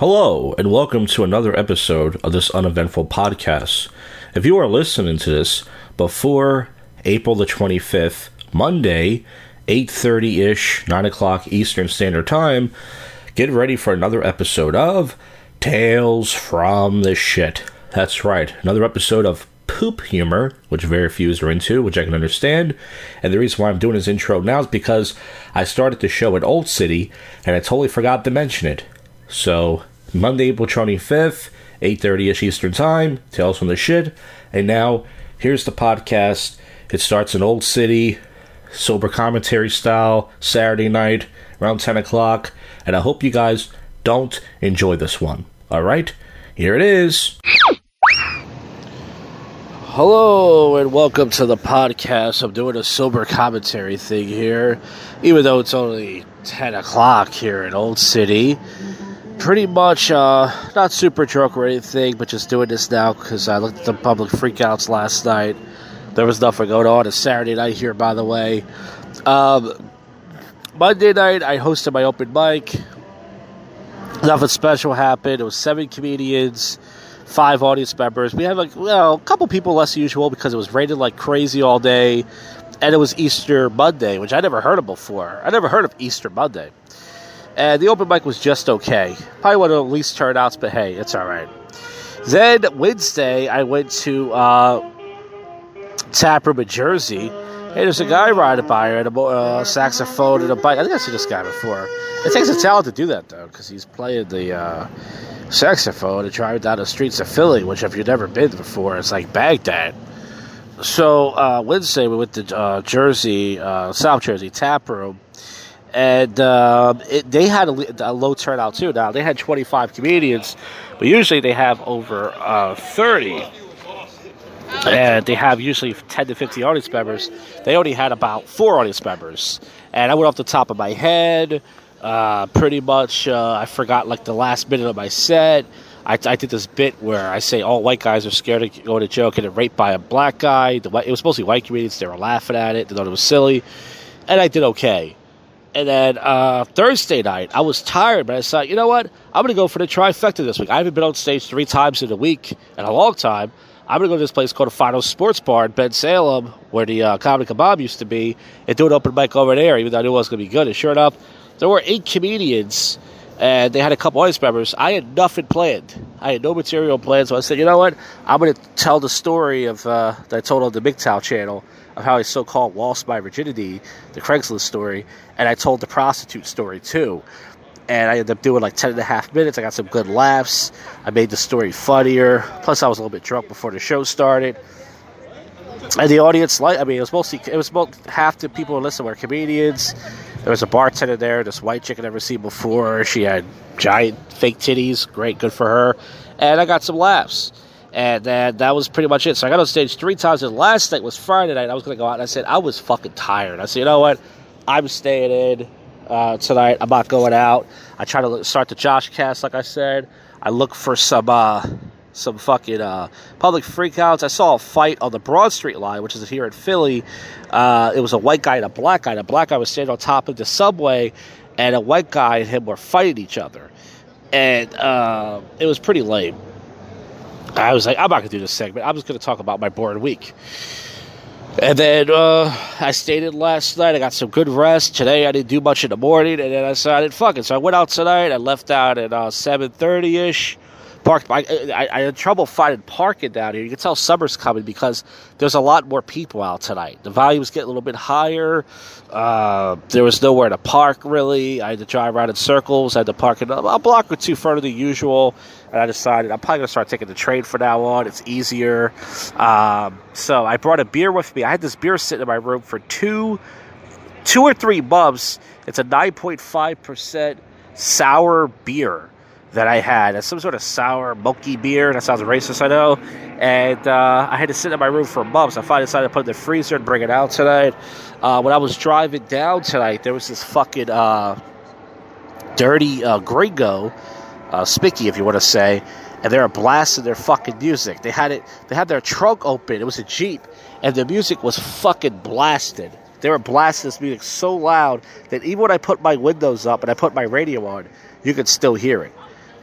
Hello, and welcome to another episode of this uneventful podcast. If you are listening to this before April the 25th, Monday, 8.30ish, 9 o'clock Eastern Standard Time, get ready for another episode of Tales from the Shit. That's right, another episode of poop humor, which very few are into, which I can understand. And the reason why I'm doing this intro now is because I started the show at Old City and I totally forgot to mention it. So Monday, April 25th, 8.30ish Eastern Time, Tales from the Shit. And now, here's the podcast. It starts in Old City, sober commentary style, Saturday night, around 10 o'clock. And I hope you guys don't enjoy this one. All right? Here it is. Hello and welcome to the podcast. I'm doing a sober commentary thing here, even though it's only 10 o'clock here in Old City. Pretty much uh, not super drunk or anything, but just doing this now because I looked at the public freakouts last night. There was nothing going on. It's Saturday night here, by the way. Um, Monday night, I hosted my open mic. Nothing special happened. It was seven comedians five audience members. We had like well, a couple people less usual because it was raining like crazy all day, and it was Easter Monday, which I never heard of before. I never heard of Easter Monday, and the open mic was just okay. Probably one of the least turnouts, but hey, it's all right. Then Wednesday, I went to uh, Taproom in Jersey. Hey, there's a guy riding by here, a uh, saxophone and a bike. I think I've seen this guy before. It takes a talent to do that, though, because he's playing the uh, saxophone and drive down the streets of Philly, which if you've never been before, it's like Baghdad. So uh, Wednesday we went to uh, Jersey, uh, South Jersey Tap Room, and uh, it, they had a, a, low turnout too. Now they had 25 comedians, but usually they have over uh, 30, and they have usually 10 to 50 audience members. They only had about four audience members, and I went off the top of my head. Uh, pretty much, uh, I forgot like the last minute of my set. I, I, did this bit where I say all white guys are scared to go to jail getting raped by a black guy. The, it was mostly white comedians. They were laughing at it. They thought it was silly. And I did okay. And then uh, Thursday night, I was tired, but I thought, you know what? I'm going to go for the trifecta this week. I haven't been on stage three times in a week in a long time. I'm going to go to this place called the Final Sports Bar in Bensalem, where the uh, Comedy Kebab used to be, and do an open mic over there, even though I knew it was going to be good. And sure enough, there were eight comedians, and they had a couple audience members. I had nothing planned. I had no material planned, so I said, you know what? I'm going to tell the story of uh, that I told on the MGTOW channel of how I so-called lost my virginity, the Craigslist story, and I told the prostitute story too. And I ended up doing like 10 and a half minutes. I got some good laughs. I made the story funnier. Plus, I was a little bit drunk before the show started. And the audience, like, I mean, it was mostly, it was about half the people who listened were comedians there was a bartender there, this white chick I'd never seen before. She had giant fake titties, great, good for her. And I got some laughs. And then that was pretty much it. So I got on stage three times. And last night was Friday night. I was going to go out and I said, I was fucking tired. I said, you know what? I'm staying in uh, tonight. I'm not going out. I try to start the Josh cast, like I said. I look for some uh, some fucking uh, public freakouts. I saw a fight on the Broad Street line, which is here in Philly. Uh, it was a white guy and a black guy. The black guy was standing on top of the subway, and a white guy and him were fighting each other. And uh, it was pretty lame. I was like, I'm not going to do this segment. I'm just going to talk about my bored week. And then uh, I stayed in last night. I got some good rest. Today I didn't do much in the morning, and then I decided, fuck it. So I went out tonight. I left out at uh, 7.30 ish parked. I, I, I, had trouble finding parking down here. You can tell summer's coming because there's a lot more people out tonight. The volume's getting a little bit higher. Uh, there was nowhere to park really. I had to drive around in circles. I had to park in a block or two further than usual. And I decided I'm probably gonna start taking the train from now on. It's easier. Um, so I brought a beer with me. I had this beer sitting in my room for two, two or three months. It's a 9.5 percent sour beer that I had. It's some sort of sour, milky beer. That sounds racist, I know. And uh, I had to sit in my room for months. I finally decided to put it in the freezer and bring it out tonight. Uh, when I was driving down tonight, there was this fucking uh, dirty uh, gringo, uh, if you want to say, and they were blasting their fucking music. They had it. They had their trunk open. It was a jeep, and the music was fucking blasted. They were blasting this music so loud that even when I put my windows up and I put my radio on, you could still hear it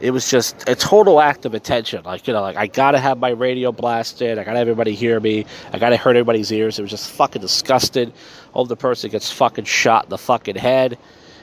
it was just a total act of attention. Like, you know, like I gotta have my radio blasted, I gotta have everybody hear me, I gotta hurt everybody's ears. It was just fucking disgusted. Hope the person gets fucking shot in the fucking head.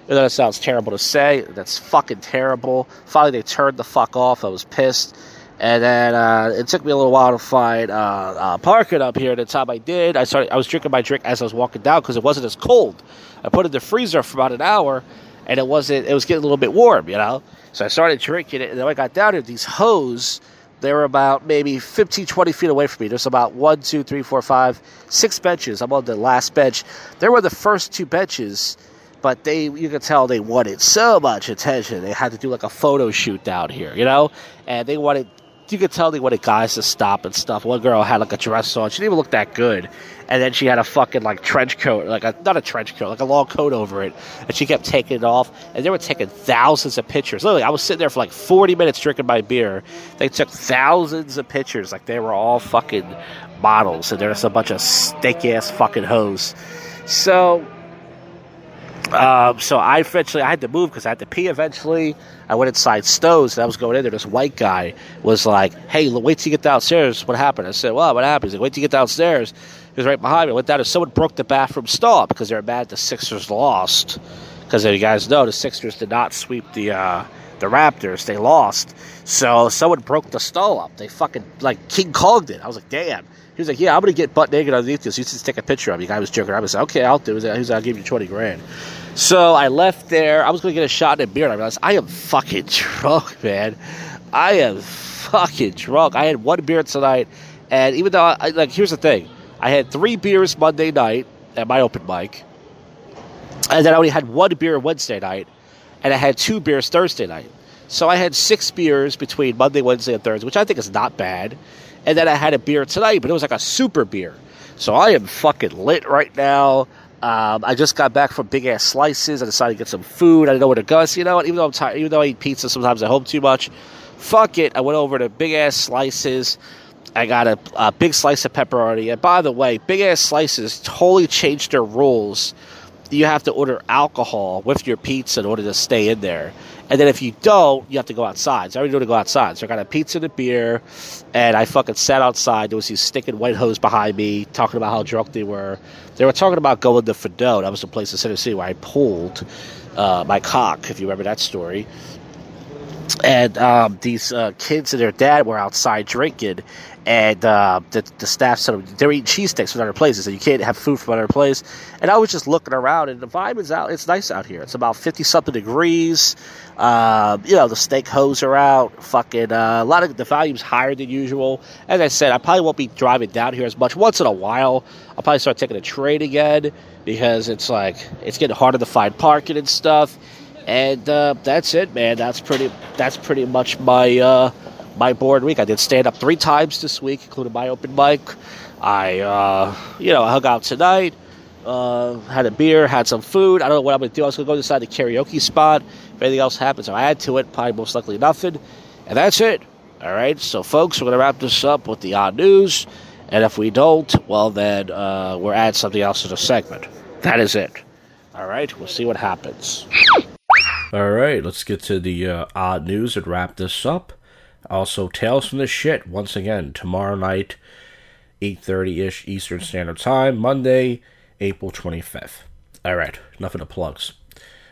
That sounds terrible to say. That's fucking terrible. Finally, they turned the fuck off. I was pissed. And then uh, it took me a little while to find uh, uh, parking up here. The time I did, I started. I was drinking my drink as I was walking down because it wasn't as cold. I put it in the freezer for about an hour, and it wasn't. It was getting a little bit warm, you know. So I started drinking it, and then I got down here. These hoes, they were about maybe 15, 20 feet away from me. There's about one, two, three, four, five, six benches. I'm on the last bench. There were the first two benches but they you could tell they wanted so much attention. They had to do like a photo shoot down here, you know, and they wanted. You could tell they wanted guys to stop and stuff. One girl had like a dress on. She didn't even look that good, and then she had a fucking like trench coat, like a not a trench coat, like a long coat over it, and she kept taking it off. And they were taking thousands of pictures. Literally, I was sitting there for like forty minutes drinking my beer. They took thousands of pictures, like they were all fucking models, and there's a bunch of steak ass fucking hoes. So um, so I eventually I had to move because I had to pee. Eventually, I went inside Stowe's and I was going in there. This white guy was like, "Hey, wait till you get downstairs. What happened?" I said, "Well, what happened?" He's like, "Wait till you get downstairs." He was right behind me. I went down and someone broke the bathroom stall because they were mad the Sixers lost. Because you guys know the Sixers did not sweep the uh, the Raptors. They lost. So someone broke the stall up. They fucking like King Konged it. I was like, "Damn." He was like, "Yeah, I'm gonna get butt naked underneath this. You just take a picture of me." Guy was joking I was like, "Okay, I'll do it." He was like, "I'll give you twenty grand." So I left there. I was gonna get a shot at beer, and I realized I am fucking drunk, man. I am fucking drunk. I had one beer tonight, and even though I, like, here's the thing: I had three beers Monday night at my open mic, and then I only had one beer Wednesday night, and I had two beers Thursday night. So I had six beers between Monday, Wednesday, and Thursday, which I think is not bad. And then I had a beer tonight, but it was like a super beer. So I am fucking lit right now. Um, I just got back from big ass slices. I decided to get some food. I didn't know where to go. So you know what? Even though I'm tired, even though I eat pizza sometimes at home too much, fuck it. I went over to big ass slices. I got a, a big slice of pepperoni. And by the way, big ass slices totally changed their rules. You have to order alcohol with your pizza in order to stay in there. And then if you don't, you have to go outside. So I already know to go outside. So I got a pizza and a beer, and I fucking sat outside. There was these sticking white hose behind me talking about how drunk they were. They were talking about going to Fedot. That was the place in Tennessee where I pulled uh, my cock, if you remember that story. And um, these uh, kids and their dad were outside drinking, and uh, the, the staff said they're eating cheese sticks from other places, and you can't have food from other place. And I was just looking around, and the vibe is out. It's nice out here. It's about fifty something degrees. Uh, you know, the steak hose are out. Fucking uh, a lot of the volume's higher than usual. As I said, I probably won't be driving down here as much. Once in a while, I'll probably start taking a train again because it's like it's getting harder to find parking and stuff. And uh, that's it, man. That's pretty. That's pretty much my uh, my board week. I did stand up three times this week, including my open mic. I, uh, you know, I hung out tonight, uh, had a beer, had some food. I don't know what I'm going to do. I was going to go inside the karaoke spot. If anything else happens, I'll add to it. Probably most likely nothing. And that's it. All right. So, folks, we're going to wrap this up with the odd news. And if we don't, well, then uh, we'll add something else to the segment. That is it. All right. We'll see what happens. All right. Let's get to the uh, odd news and wrap this up. Also, Tales from the Shit once again tomorrow night, 8:30 ish Eastern Standard Time, Monday, April 25th. All right, enough of the plugs.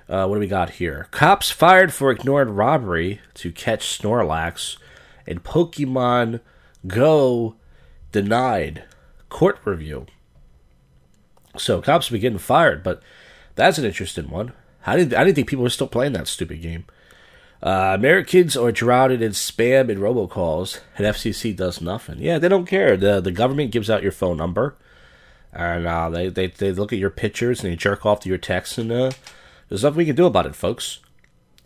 Uh, what do we got here? Cops fired for ignored robbery to catch Snorlax, and Pokemon Go denied court review. So cops been getting fired, but that's an interesting one. I didn't, I didn't think people were still playing that stupid game. Uh, Americans are drowning in spam and robocalls, and FCC does nothing. Yeah, they don't care. the The government gives out your phone number, and uh, they, they they look at your pictures and they jerk off to your texts, and uh, there's nothing we can do about it, folks.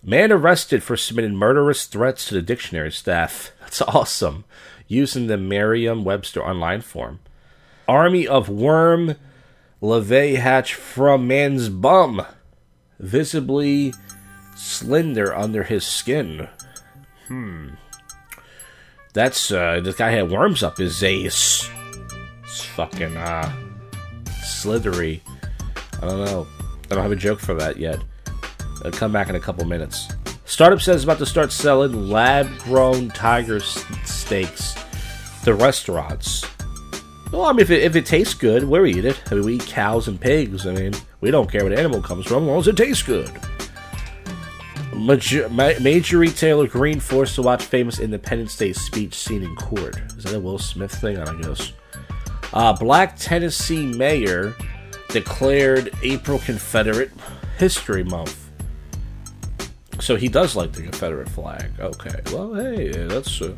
Man arrested for submitting murderous threats to the dictionary staff. That's awesome. Using the Merriam-Webster online form. Army of worm larvae hatch from man's bum. Visibly slender under his skin. Hmm. That's, uh, this guy had worms up his ace. It's fucking, uh, slithery. I don't know. I don't have a joke for that yet. I'll come back in a couple minutes. Startup says about to start selling lab-grown tiger steaks to restaurants. Well, I mean, if it, if it tastes good, we'll eat it. I mean, we eat cows and pigs. I mean, we don't care what animal comes from as long as it tastes good. Major, major retailer Green forced to watch famous Independence Day speech seen in court. Is that a Will Smith thing? I don't guess. Uh, Black Tennessee mayor declared April Confederate History Month. So he does like the Confederate flag. Okay, well, hey, that's. Uh...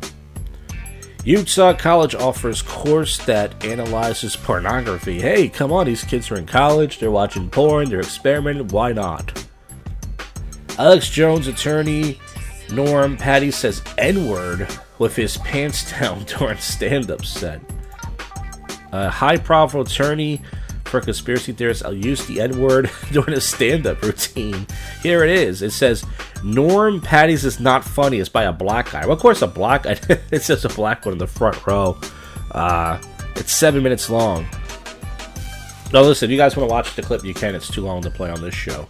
Utah College offers course that analyzes pornography. Hey, come on, these kids are in college, they're watching porn, they're experimenting, why not? Alex Jones attorney Norm Pattis says N word with his pants down during stand up set. A high profile attorney for conspiracy theorists, I'll use the N word during a stand up routine. Here it is. It says Norm Pattis is not funny. It's by a black guy. Well, of course, a black guy. it says a black one in the front row. Uh, it's seven minutes long. No, listen, if you guys want to watch the clip, you can. It's too long to play on this show.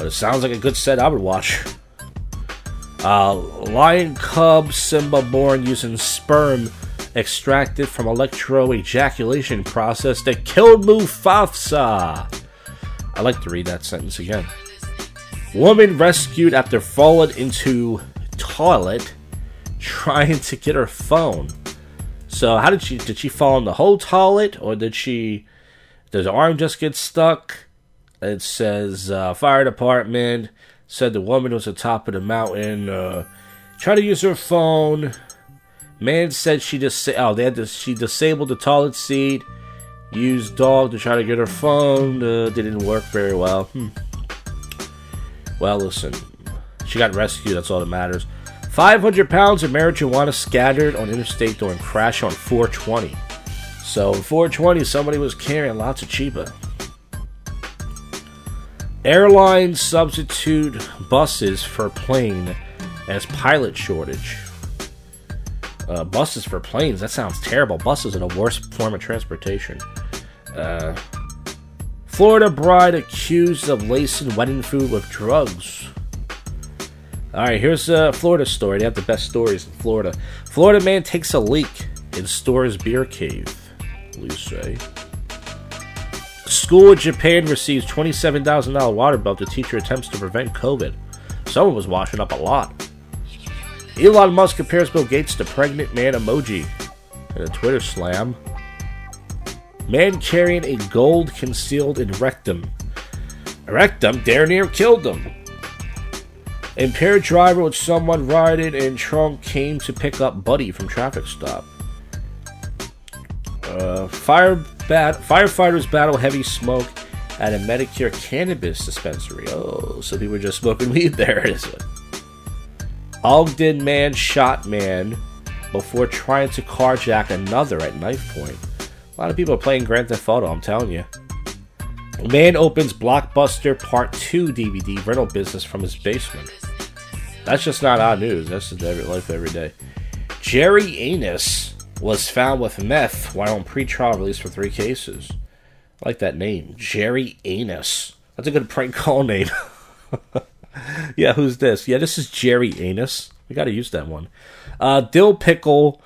But it sounds like a good set I would watch. Uh, lion cub Simba born using sperm extracted from electro ejaculation process that killed Mufasa. I like to read that sentence again. Woman rescued after falling into toilet trying to get her phone. So how did she did she fall in the whole toilet or did she does her arm just get stuck? It says uh, fire department said the woman was atop of the mountain, uh, trying to use her phone. Man said she just oh they had to, she disabled the toilet seat. Used dog to try to get her phone. Uh, didn't work very well. Hmm. Well, listen, she got rescued. That's all that matters. 500 pounds of marijuana scattered on interstate during crash on 420. So 420, somebody was carrying lots of cheaper. Airlines substitute buses for plane as pilot shortage. Uh, buses for planes, that sounds terrible. Buses are the worst form of transportation. Uh, Florida bride accused of lacing wedding food with drugs. Alright, here's a Florida story. They have the best stories in Florida. Florida man takes a leak in store's beer cave, police say. School in Japan receives $27,000 water bill to teacher attempts to prevent COVID. Someone was washing up a lot. Elon Musk compares Bill Gates to pregnant man emoji in a Twitter slam. Man carrying a gold concealed in rectum. Rectum dare near killed him. Impaired driver with someone riding in trunk came to pick up Buddy from traffic stop. Uh, fire bat- firefighters battle heavy smoke at a Medicare cannabis dispensary. Oh, so people were just smoking weed there, is it? Ogden man shot man before trying to carjack another at knife point. A lot of people are playing Grand Theft Auto, I'm telling you. Man opens Blockbuster Part 2 DVD rental business from his basement. That's just not odd news. That's just every life every day. Jerry Anus was found with meth while on pretrial release for three cases. I like that name, Jerry Anus. That's a good prank call name. yeah, who's this? Yeah, this is Jerry Anus. We got to use that one. Uh, Dill Pickle,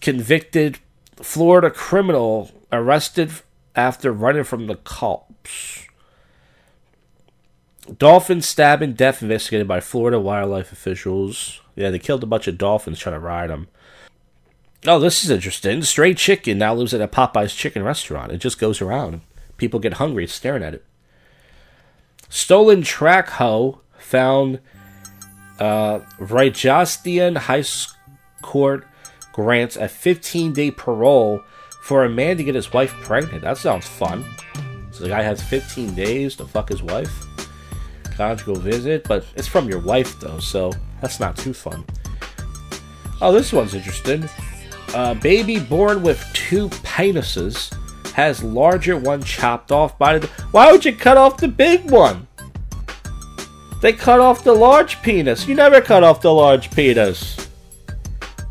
convicted Florida criminal, arrested after running from the cops. Dolphin stabbing death investigated by Florida wildlife officials. Yeah, they killed a bunch of dolphins trying to ride them. Oh, this is interesting. Stray chicken now lives at a Popeye's chicken restaurant. It just goes around. People get hungry staring at it. Stolen track hoe found uh, Rajasthan High Court grants a 15 day parole for a man to get his wife pregnant. That sounds fun. So the guy has 15 days to fuck his wife. Conjugal visit, but it's from your wife though, so that's not too fun. Oh, this one's interesting. A baby born with two penises has larger one chopped off by the. Why would you cut off the big one? They cut off the large penis. You never cut off the large penis.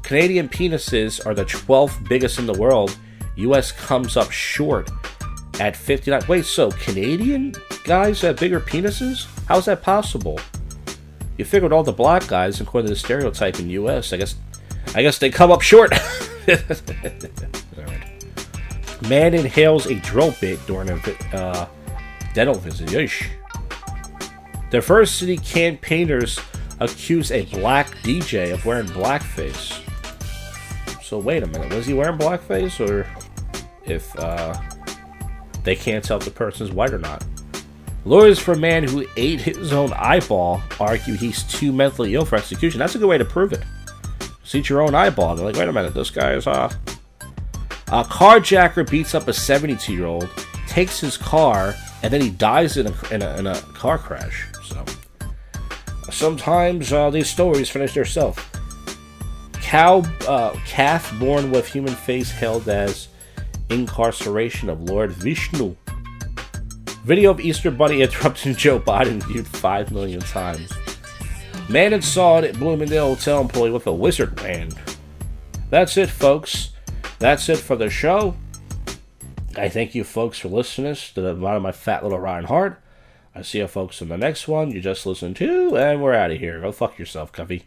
Canadian penises are the 12th biggest in the world. US comes up short at 59. Wait, so Canadian guys have bigger penises? How's that possible? You figured all the black guys, according to the stereotype in U.S., I guess, I guess they come up short. Man inhales a drill bit during a uh, dental visit. Yeesh. City campaigners accuse a black DJ of wearing blackface. So wait a minute, was he wearing blackface, or if uh, they can't tell if the person's white or not? Lawyers for a man who ate his own eyeball argue he's too mentally ill for execution. That's a good way to prove it. See your own eyeball. They're like, wait a minute, this guy is uh a carjacker beats up a 72 year old, takes his car, and then he dies in a, in a, in a car crash. So sometimes uh, these stories finish themselves. Cow, uh, calf born with human face held as incarceration of Lord Vishnu. Video of Easter Bunny interrupting Joe Biden viewed 5 million times. Man inside at Bloomingdale Hotel employee with a wizard wand. That's it, folks. That's it for the show. I thank you, folks, for listening to the bottom of my fat little Ryan Hart. I see you, folks, in the next one. You just listened to, and we're out of here. Go fuck yourself, Cuffy.